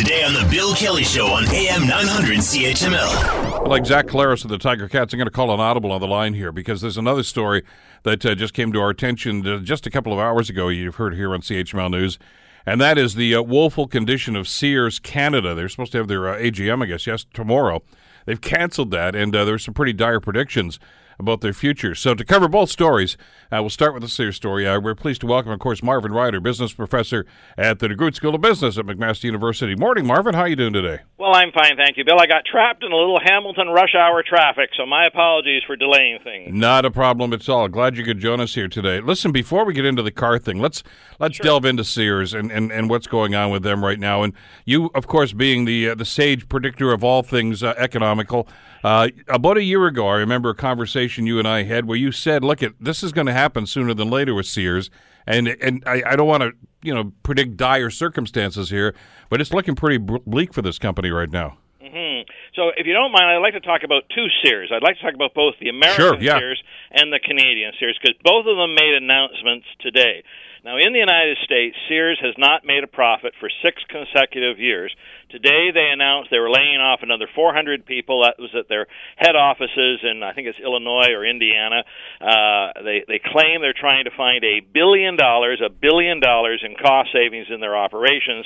Today on The Bill Kelly Show on AM 900 CHML. Like Zach Collaros of the Tiger Cats, I'm going to call an audible on the line here because there's another story that uh, just came to our attention uh, just a couple of hours ago. You've heard here on CHML News. And that is the uh, woeful condition of Sears Canada. They're supposed to have their uh, AGM, I guess, yes, tomorrow. They've canceled that, and uh, there's some pretty dire predictions about their future. So, to cover both stories, uh, we'll start with the Sears story. Uh, we're pleased to welcome, of course, Marvin Ryder, business professor at the DeGroote School of Business at McMaster University. Morning, Marvin. How are you doing today? Well, I'm fine, thank you, Bill. I got trapped in a little Hamilton rush hour traffic, so my apologies for delaying things. Not a problem at all. Glad you could join us here today. Listen, before we get into the car thing, let's let's sure. delve into Sears and, and, and what's going on with them right now. And you, of course, being the uh, the sage predictor of all things uh, economical, uh, about a year ago, I remember a conversation you and I had where you said, "Look, at this is going to happen sooner than later with Sears," and and I, I don't want to you know predict dire circumstances here, but it's looking pretty bleak for this company right now. Mm-hmm. So, if you don't mind, I'd like to talk about two Sears. I'd like to talk about both the American sure, yeah. Sears and the Canadian Sears because both of them made announcements today. Now, in the United States, Sears has not made a profit for six consecutive years. Today, they announced they were laying off another 400 people. That was at their head offices in, I think it's Illinois or Indiana. Uh, they they claim they're trying to find a billion dollars, a billion dollars in cost savings in their operations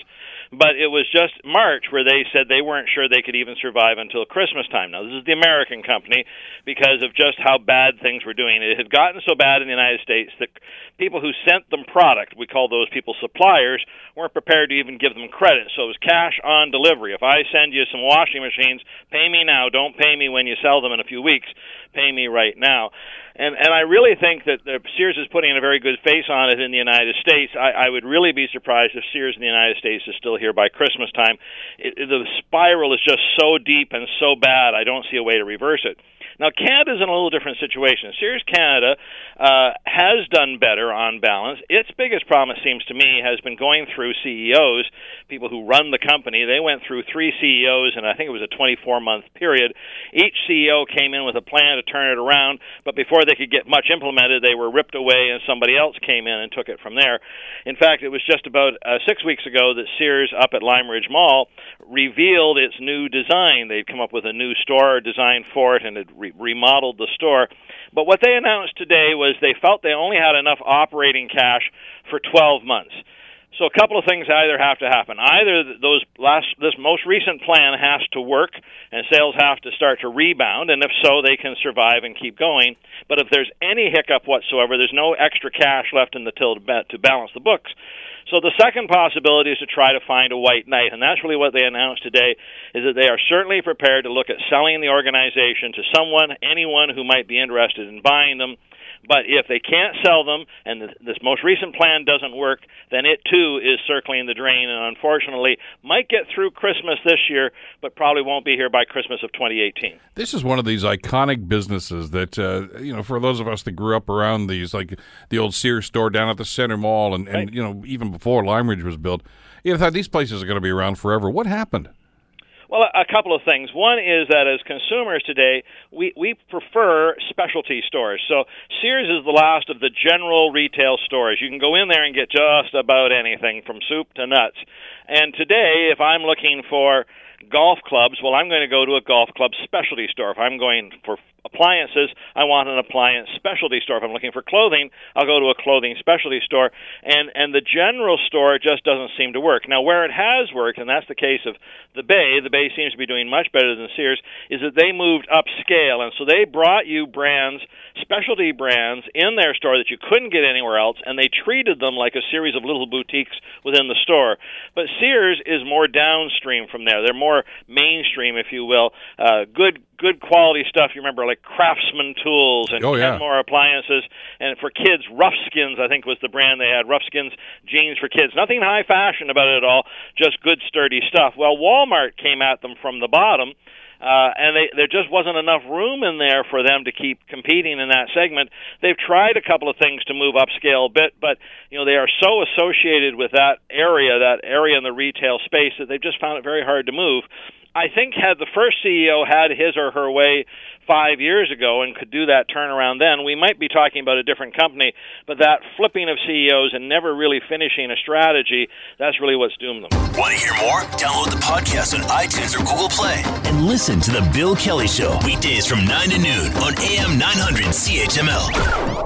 but it was just March where they said they weren't sure they could even survive until Christmas time. Now, this is the American company because of just how bad things were doing. It had gotten so bad in the United States that people who sent them product, we call those people suppliers, weren't prepared to even give them credit. So it was cash on delivery. If I send you some washing machines, pay me now. Don't pay me when you sell them in a few weeks. Pay me right now and and I really think that the Sears is putting a very good face on it in the United States. I, I would really be surprised if Sears in the United States is still here by Christmas time. It, the spiral is just so deep and so bad. I don't see a way to reverse it. Now, Canada's in a little different situation. Sears Canada uh, has done better on balance. Its biggest problem, it seems to me, has been going through CEOs, people who run the company. They went through three CEOs, and I think it was a 24 month period. Each CEO came in with a plan to turn it around, but before they could get much implemented, they were ripped away, and somebody else came in and took it from there. In fact, it was just about uh, six weeks ago that Sears up at Lime Ridge Mall revealed its new design. They'd come up with a new store design for it and had re- remodeled the store. But what they announced today was they felt they only had enough operating cash for 12 months. So a couple of things either have to happen. Either those last this most recent plan has to work and sales have to start to rebound and if so they can survive and keep going. But if there's any hiccup whatsoever, there's no extra cash left in the till to balance the books. So the second possibility is to try to find a white knight, and that's really what they announced today. Is that they are certainly prepared to look at selling the organization to someone, anyone who might be interested in buying them. But if they can't sell them and this most recent plan doesn't work, then it too is circling the drain and unfortunately might get through Christmas this year, but probably won't be here by Christmas of 2018. This is one of these iconic businesses that, uh, you know, for those of us that grew up around these, like the old Sears store down at the Center Mall and, and right. you know, even before Lime Ridge was built, you thought these places are going to be around forever. What happened? Well, a couple of things. One is that as consumers today, we, we prefer specialty stores. So Sears is the last of the general retail stores. You can go in there and get just about anything from soup to nuts. And today, if I'm looking for golf clubs, well, I'm going to go to a golf club specialty store. If I'm going for appliances, I want an appliance specialty store. If I'm looking for clothing, I'll go to a clothing specialty store. And and the general store just doesn't seem to work. Now, where it has worked, and that's the case of the Bay, the Bay seems to be doing much better than Sears, is that they moved upscale, and so they brought you brands, specialty brands, in their store that you couldn't get anywhere else, and they treated them like a series of little boutiques within the store. But Sears is more downstream from there. They're more mainstream, if you will. Uh, good good quality stuff. You remember like Craftsman tools and oh, yeah. Kenmore appliances, and for kids, Rough Skins I think was the brand they had. Toughskins jeans for kids. Nothing high fashion about it at all. Just good sturdy stuff. Well, Walmart came at them from the bottom. Uh, and they, there just wasn't enough room in there for them to keep competing in that segment. They've tried a couple of things to move upscale a bit, but you know they are so associated with that area, that area in the retail space, that they've just found it very hard to move. I think had the first CEO had his or her way five years ago and could do that turnaround then, we might be talking about a different company. But that flipping of CEOs and never really finishing a strategy, that's really what's doomed them. Want to hear more? Download the podcast on iTunes or Google Play and listen to The Bill Kelly Show weekdays from 9 to noon on AM 900 CHML.